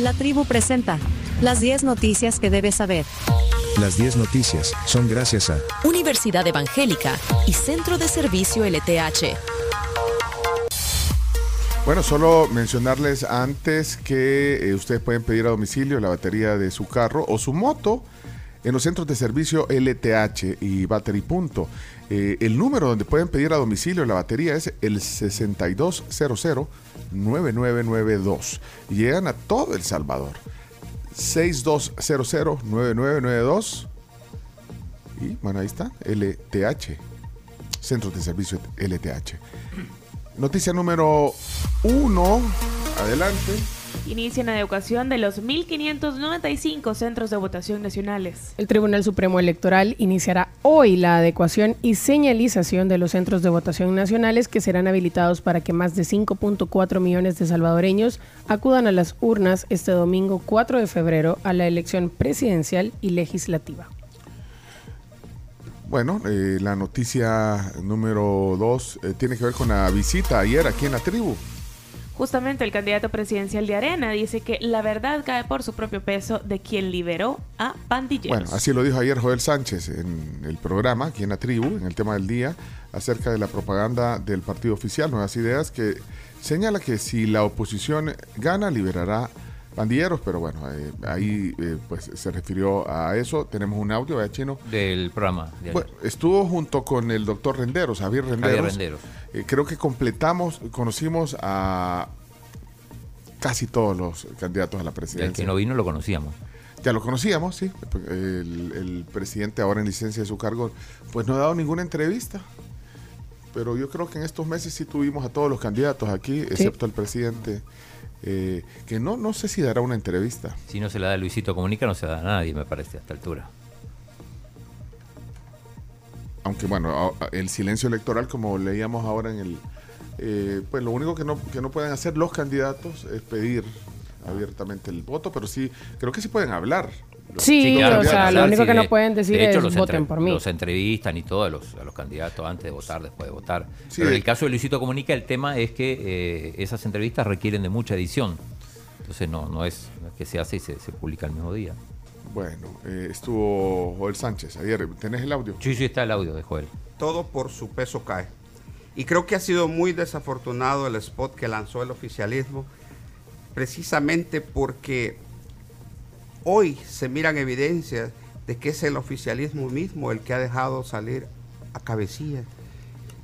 La tribu presenta las 10 noticias que debes saber. Las 10 noticias son gracias a Universidad Evangélica y Centro de Servicio LTH. Bueno, solo mencionarles antes que eh, ustedes pueden pedir a domicilio la batería de su carro o su moto en los centros de servicio LTH y Battery Punto. Eh, el número donde pueden pedir a domicilio la batería es el 6200-9992. Llegan a todo El Salvador. 6200-9992. Y bueno, ahí está, LTH. Centros de Servicio LTH. Noticia número uno. Adelante. Inician la educación de los 1.595 centros de votación nacionales. El Tribunal Supremo Electoral iniciará hoy la adecuación y señalización de los centros de votación nacionales que serán habilitados para que más de 5.4 millones de salvadoreños acudan a las urnas este domingo 4 de febrero a la elección presidencial y legislativa. Bueno, eh, la noticia número dos eh, tiene que ver con la visita ayer aquí en la tribu. Justamente el candidato presidencial de Arena dice que la verdad cae por su propio peso de quien liberó a pandilleros. Bueno, así lo dijo ayer Joel Sánchez en el programa, aquí en la tribu, en el tema del día, acerca de la propaganda del partido oficial, Nuevas Ideas, que señala que si la oposición gana, liberará pandilleros, pero bueno, eh, ahí eh, pues se refirió a eso. Tenemos un audio, ¿verdad, Chino? Del programa. de Bueno, estuvo junto con el doctor Renderos, Javier Renderos. Javier Renderos. Eh, creo que completamos, conocimos a casi todos los candidatos a la El presidencia. que no vino lo conocíamos. Ya lo conocíamos, sí. El, el presidente ahora en licencia de su cargo, pues no ha dado ninguna entrevista. Pero yo creo que en estos meses sí tuvimos a todos los candidatos aquí, excepto el presidente, eh, que no, no sé si dará una entrevista. Si no se la da Luisito Comunica, no se la da a nadie, me parece, a esta altura. Aunque bueno, el silencio electoral, como leíamos ahora en el... eh, pues lo único que no, que no pueden hacer los candidatos es pedir abiertamente el voto, pero sí, creo que sí pueden hablar. Los- Sí, o sea, lo único que no de- pueden decir de hecho, es los voten por mí. Los entrevistan y todo a los, a los candidatos antes de votar, después de votar. Sí, Pero en el caso de Luisito Comunica, el tema es que eh, esas entrevistas requieren de mucha edición. Entonces no, no es no es que se hace y se, se publica el mismo día. Bueno, eh, estuvo Joel Sánchez ayer. ¿Tenés el audio? Sí, sí, está el audio de Joel. todo por su peso cae. Y creo que ha sido muy desafortunado el spot que lanzó el oficialismo, precisamente porque hoy se miran evidencias de que es el oficialismo mismo el que ha dejado salir a cabecilla.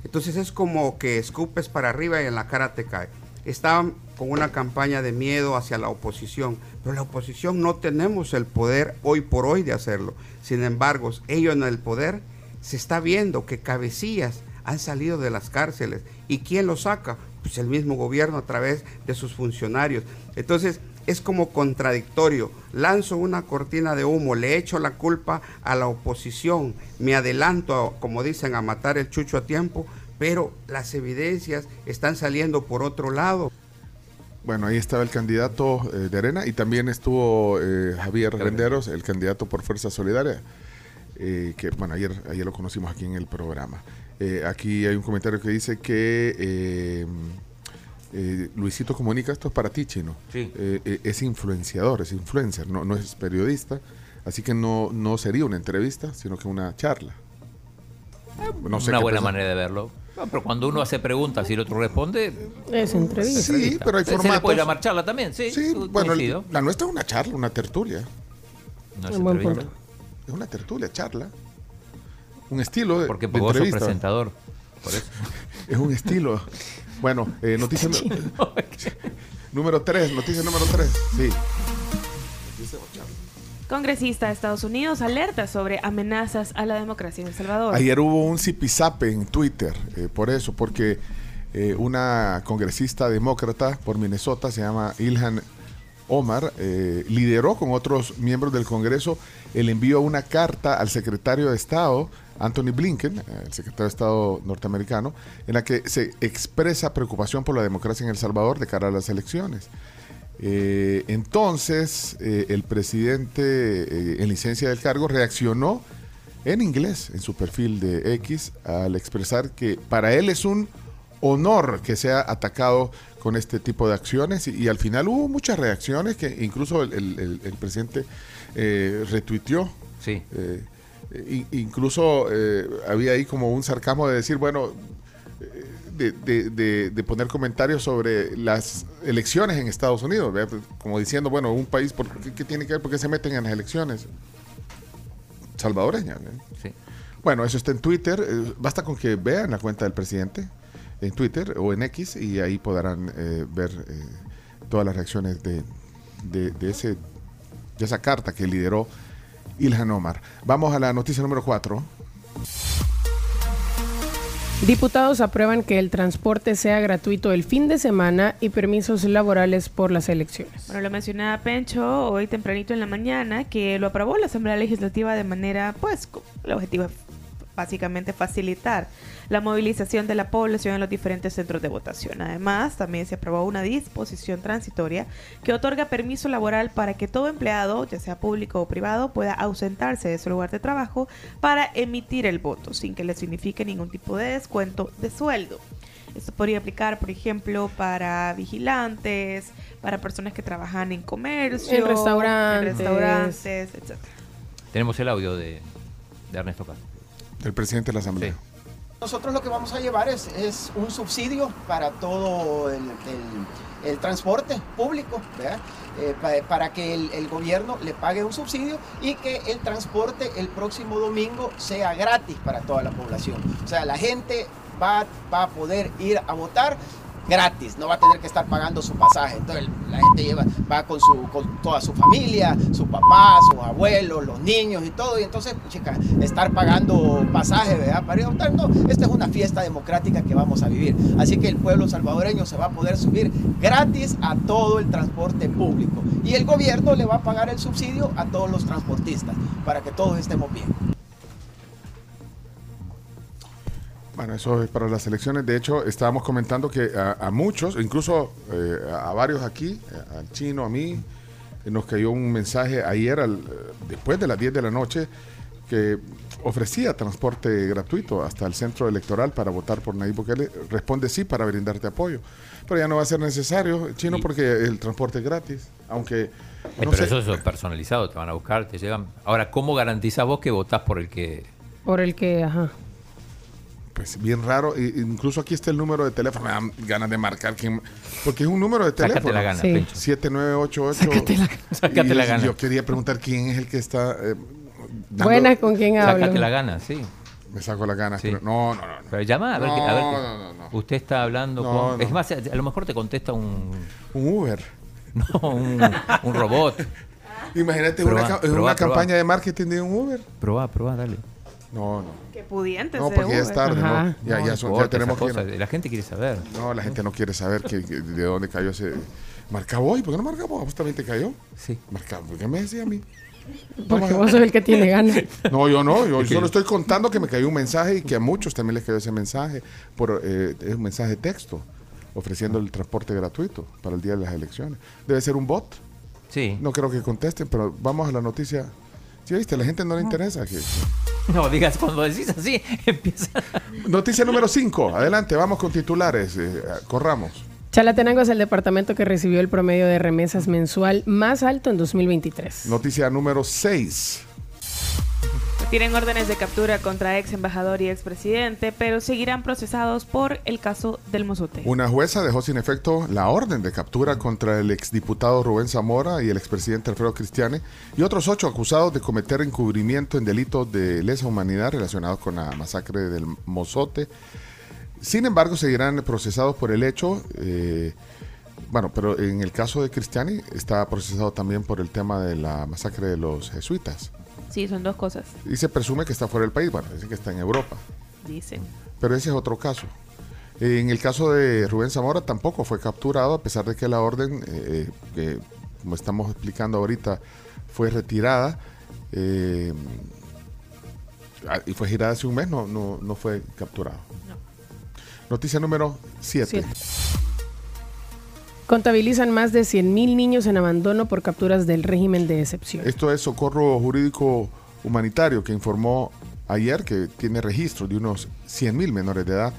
Entonces es como que escupes para arriba y en la cara te cae. Estaban con una campaña de miedo hacia la oposición, pero la oposición no tenemos el poder hoy por hoy de hacerlo. Sin embargo, ellos en el poder se está viendo que cabecillas han salido de las cárceles. ¿Y quién los saca? Pues el mismo gobierno a través de sus funcionarios. Entonces es como contradictorio. Lanzo una cortina de humo, le echo la culpa a la oposición, me adelanto, a, como dicen, a matar el chucho a tiempo, pero las evidencias están saliendo por otro lado. Bueno, ahí estaba el candidato eh, de Arena y también estuvo eh, Javier Renderos, el candidato por Fuerza Solidaria, eh, que bueno, ayer, ayer lo conocimos aquí en el programa. Eh, aquí hay un comentario que dice que eh, eh, Luisito Comunica, esto es para ti, Chino, Sí. Eh, eh, es influenciador, es influencer, no, no es periodista, así que no, no sería una entrevista, sino que una charla. No sé Una buena manera de verlo. No, pero cuando uno hace preguntas y el otro responde, Es entrevista. Sí, entrevista. pero hay Se- Se le formatos. puede llamar charla también, sí. Sí, bueno, el- la nuestra es una charla, una tertulia. No es entrevista. Es una tertulia, charla. Un estilo de, Porque de vos sos presentador. Por eso. Es un estilo. Bueno, eh, noticia número 3, noticia número 3. Sí. Congresista de Estados Unidos alerta sobre amenazas a la democracia en El Salvador. Ayer hubo un zipizape en Twitter, eh, por eso, porque eh, una congresista demócrata por Minnesota, se llama Ilhan Omar, eh, lideró con otros miembros del Congreso el envío de una carta al secretario de Estado, Anthony Blinken, eh, el secretario de Estado norteamericano, en la que se expresa preocupación por la democracia en El Salvador de cara a las elecciones. Eh, entonces, eh, el presidente eh, en licencia del cargo reaccionó en inglés en su perfil de X al expresar que para él es un honor que sea atacado con este tipo de acciones y, al final hubo muchas reacciones que incluso el, el- el presidente retuiteó. Sí. Eh, incluso eh, había ahí como un sarcasmo de decir, bueno, eh, de, de- de- de poner comentarios sobre las elecciones en Estados Unidos, ¿verdad? como diciendo, bueno, un país, ¿por qué, qué tiene que ver? ¿Por qué se meten en las elecciones salvadoreñas? ¿verdad? Sí. Bueno, eso está en Twitter. eh, basta con que vean la cuenta del presidente en Twitter o en X y ahí podrán eh, ver eh, todas las reacciones de ese, de esa carta que lideró Ilhan Omar. Vamos a la noticia número 4. Diputados aprueban que el transporte sea gratuito el fin de semana y permisos laborales por las elecciones. Bueno, lo mencionaba Pencho hoy tempranito en la mañana, que lo aprobó la Asamblea Legislativa de manera, pues, con el objetivo es básicamente facilitar la movilización de la población en los diferentes centros de votación. Además, también se aprobó una disposición transitoria que otorga permiso laboral para que todo empleado, ya sea público o privado, pueda ausentarse de su lugar de trabajo para emitir el voto, sin que le signifique ningún tipo de descuento de sueldo. Esto podría aplicar, por ejemplo, para vigilantes, para personas que trabajan en comercio, En restaurantes. en restaurantes, etc. Tenemos el audio de, de Ernesto Castro. Del presidente de la Asamblea. Nosotros lo que vamos a llevar es, un subsidio para todo el, el- el transporte público. Eh, pa- para que el, el gobierno le pague un subsidio y que el transporte el próximo domingo sea gratis para toda la población. O sea, la gente va a poder ir a votar gratis, no va a tener que estar pagando su pasaje. Entonces la gente lleva, va con, su, con toda su familia, su papá, sus abuelos, los niños y todo. Y entonces, chica, estar pagando pasaje, ¿verdad? Para ir a votar. No, esta es una fiesta democrática que vamos a vivir. Así que el pueblo salvadoreño se va a poder subir gratis a todo el transporte público. Y el gobierno le va a pagar el subsidio a todos los transportistas para que todos estemos bien. Bueno, eso es para las elecciones. De hecho, estábamos comentando que a, a muchos, incluso eh, a, a varios aquí, eh, al chino, a mí, eh, nos cayó un mensaje ayer, al- eh, después de las 10 de la noche, que ofrecía transporte gratuito hasta el centro electoral para votar por Nayib Bukele. Responde sí para brindarte apoyo. Pero ya no va a ser necesario, chino, porque el transporte es gratis. Aunque. No pero sé- eso es personalizado, te van a buscar, te llegan. Ahora, ¿cómo garantizas vos que votás por el que... Por el que, ajá. Pues bien raro, i- incluso aquí está el número de teléfono, me dan ganas de marcar quién, porque es un número de teléfono. Sácate la gana, Sí. Pencho. 7988. Sácate la- sácate la gana. Yo quería preguntar quién es el que está. eh, Buenas, ¿con quién hablo? Sácate la gana, sí. Me saco las ganas. Sí. pero no, no, no. no. Pero llama a ver, que- a ver No, que- no, no, no. Usted está hablando No, con... no. Es más, a lo mejor te contesta un... Un Uber. No, un, un robot. Imagínate Probá, una, probá, una probá. campaña de marketing de un Uber. Probá, probá, dale. No, no. Qué pudiente No, porque ya es tarde, ¿no? Ya, No ya, son- ya tenemos que. La gente quiere saber. No, la gente no quiere saber que, que- de dónde cayó ese. Marca hoy, ¿por qué no marca vos? Justamente cayó. Sí. Marca, ¿por qué me decía a mí? Porque vos sos el que tiene ganas. No, yo no, yo que- solo estoy contando que me cayó un mensaje y que a muchos también les cayó ese mensaje. Por, eh, es un mensaje de texto ofreciendo el transporte gratuito para el día de las elecciones. Debe ser un bot. Sí. No creo que contesten, pero vamos a la noticia. Sí, viste, a la gente no le interesa. que- No, digas, cuando decís así, empieza... Noticia número 5. Adelante, vamos con titulares. eh, corramos. Chalatenango es el departamento que recibió el promedio de remesas mensual más alto en 2023. Noticia número 6. Tienen órdenes de captura contra ex embajador y ex presidente, pero seguirán procesados por el caso del Mozote. Una jueza dejó sin efecto la orden de captura contra el exdiputado Rubén Zamora y el expresidente Alfredo Cristiane y otros ocho acusados de cometer encubrimiento en delitos de lesa humanidad relacionados con la masacre del Mozote. Sin embargo, seguirán procesados por el hecho. eh, bueno, pero en el caso de Cristiani está procesado también por el tema de la masacre de los jesuitas. Sí, son dos cosas, Y se presume que está fuera del país. Bueno, dicen que está en Europa. dicen. Pero ese es otro caso. En el caso de Rubén Zamora tampoco fue capturado, a pesar de que la orden, eh, que como estamos explicando ahorita, fue retirada eh, ah, y fue girada hace un mes, no, no, no fue capturado. Noticia número 7. Contabilizan más de 100.000 niños en abandono por capturas del régimen de excepción. Esto es Socorro Jurídico Humanitario que informó ayer que tiene registro de unos 100.000 menores de edad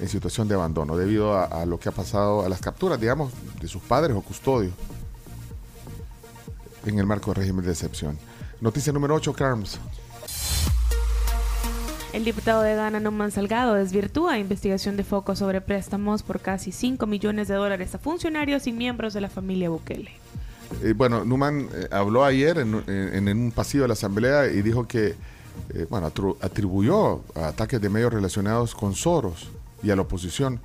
en situación de abandono debido a, a lo que ha pasado, a las capturas, digamos, de sus padres o custodios en el marco del régimen de excepción. Noticia número 8, Carms. El diputado de Ghana, Numan Salgado, desvirtúa investigación de foco sobre préstamos por casi 5 millones de dólares a funcionarios y miembros de la familia Bukele. Eh, bueno, Numan eh, habló ayer en, un pasillo de la Asamblea y dijo que, eh, bueno, atribuyó ataques de medios relacionados con Soros y a la oposición.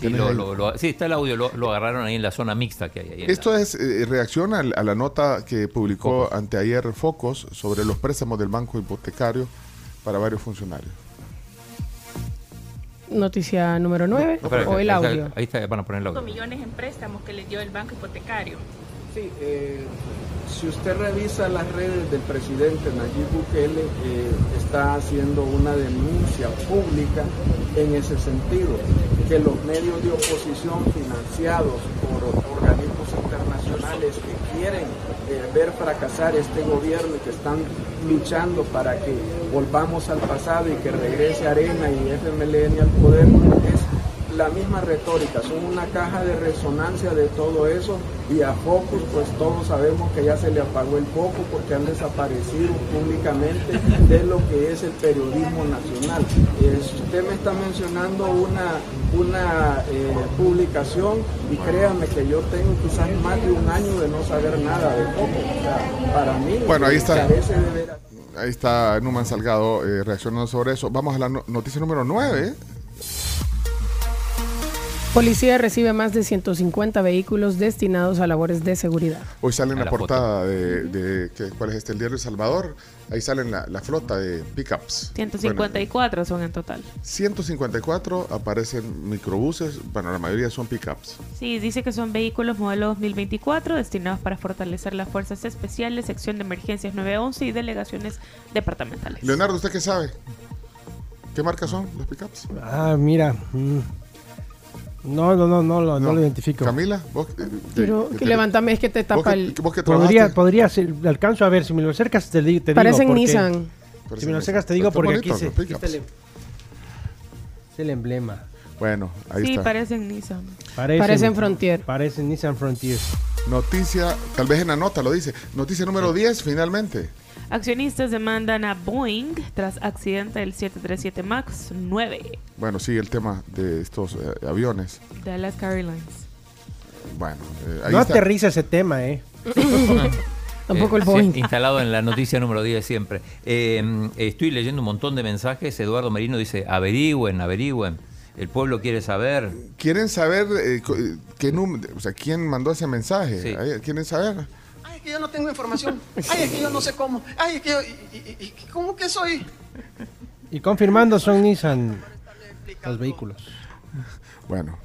Sí, ¿Tienes lo- lo- lo- sí, está el audio, lo, lo agarraron ahí en la zona mixta que hay ahí. Esto la- es eh, reacción al- a, la nota que publicó anteayer Focos sobre los préstamos del banco hipotecario para varios funcionarios. Noticia número 9 Espera, o el ahí está- audio. Ahí está, van a poner el 5 audio. millones en préstamos que les dio el banco hipotecario. Sí, eh, si usted revisa las redes del presidente Nayib Bukele, eh, está haciendo una denuncia pública en ese sentido, que los medios de oposición financiados por organismos internacionales que quieren eh, ver fracasar este gobierno y que están luchando para que volvamos al pasado y que regrese Arena y FMLN al poder, es la misma retórica, son una caja de resonancia de todo eso y a Focus pues todos sabemos que ya se le apagó el foco porque han desaparecido públicamente de lo que es el periodismo nacional. Eh, usted me está mencionando una, una eh, publicación y créame que yo tengo quizás más de un año de no saber nada de Focus, o sea, para mí Bueno, ahí está. carece de veras- Ahí está Numan Salgado eh, reaccionando sobre eso. Vamos a la no- noticia número 9. Policía recibe más de 150 vehículos destinados a labores de seguridad. Hoy sale en la, la portada de, de- ¿qué- ¿cuál es este? El diario El Salvador. Ahí salen la, la flota de pickups. 154 son en total. Bueno, 154 aparecen microbuses. Bueno, la mayoría son pickups. Sí, dice que son vehículos modelo 2024 destinados para fortalecer las fuerzas especiales, sección de emergencias 911 y delegaciones departamentales. Leonardo, ¿usted qué sabe? ¿Qué marcas son los pickups? Ah, mira. mm. No, no, no, no, lo- no lo identifico. Camila, vos. eh, Pero que que te- levántame es que te tapa el... vos que Podría, podría ser, alcanzo a ver, si me lo acercas te, di- te digo. Parecen porque- Nissan. Si me lo acercas te digo porque aquí se, es el emblema. Bueno, ahí sí, está. parecen Nissan. Parecen Frontier. Parecen Nissan Frontier. Noticia, tal vez en la nota lo dice. Noticia número 10, finalmente. Accionistas demandan a Boeing tras accidente del 737 MAX 9 Bueno, sigue el tema de estos eh, aviones. de Alaska Airlines. Bueno, eh, ahí No está. aterriza ese tema, ¿eh? Tampoco el Eh, sí, Boeing. instalado en la noticia número 10 siempre. Eh, estoy leyendo un montón de mensajes. Eduardo Merino dice, averigüen, averigüen. El pueblo quiere saber. ¿Quieren saber eh, eh, qué o sea, quién mandó ese mensaje? Sí. Ahí, ¿Quieren saber? Es que yo no tengo información. Ay, es que yo no sé cómo. Ay, es que yo. y- y- y- ¿Cómo que soy? Y confirmando son Nissan los vehículos. Bueno,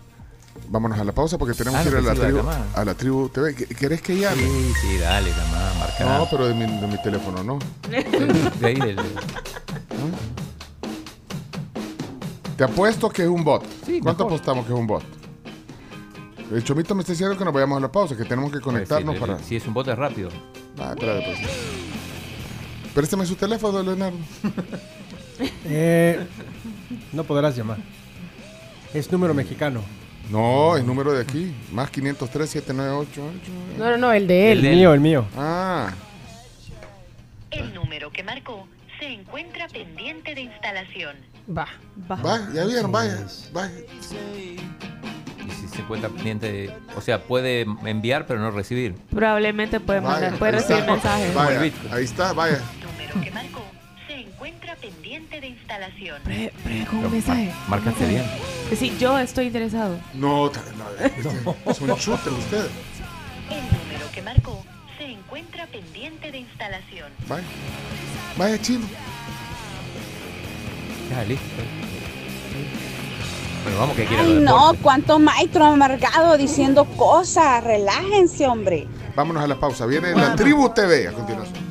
vámonos a la pausa porque tenemos Ah, que ir a la, tribu, a la tribu TV. ¿Qu- ¿Querés que llame? Sí, sí, dale, llamada, marca. No, pero de mi, de mi teléfono no. De ahí del- Te apuesto que es un bot. Sí, ¿Cuánto mejor. apostamos que es un bot? El Chomito me está diciendo que nos vayamos a la pausa, que tenemos que conectarnos Sí, para... Si es un bote rápido. Ah, espérate, pues. Préstame su teléfono, Leonardo. Eh, no podrás llamar. Es número mexicano. No, es número de aquí. Más 503 798 No, no, no, el de El él. mío, el mío. Ah, El número que marcó se encuentra pendiente de instalación. Va. Va. vaya, ya vieron, vaya, vaya. Se encuentra pendiente, de- o sea, puede enviar pero no recibir. Probablemente puede vaya, mandar, puede ahí recibir está. mensajes. Vaya, ahí está, vaya. Número que marcó se encuentra pendiente de instalación. Pre- pre- con un Pero mensaje. mar- márcate bien. Sí, yo estoy interesado. No, ta- no, es un shooter usted. El número que marcó se encuentra pendiente de instalación. Vaya, vaya, chino. Ya, listo. Bueno, vamos que quiera Ay, no, cuánto maestro amargado diciendo cosas. Relájense, hombre. Vámonos a la pausa. Viene la Tribu TV a continuación.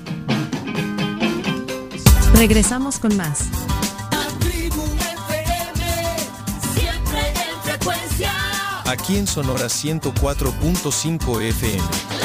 Regresamos con más. Siempre en frecuencia. Aquí en Sonora 104.5 FM. La tribu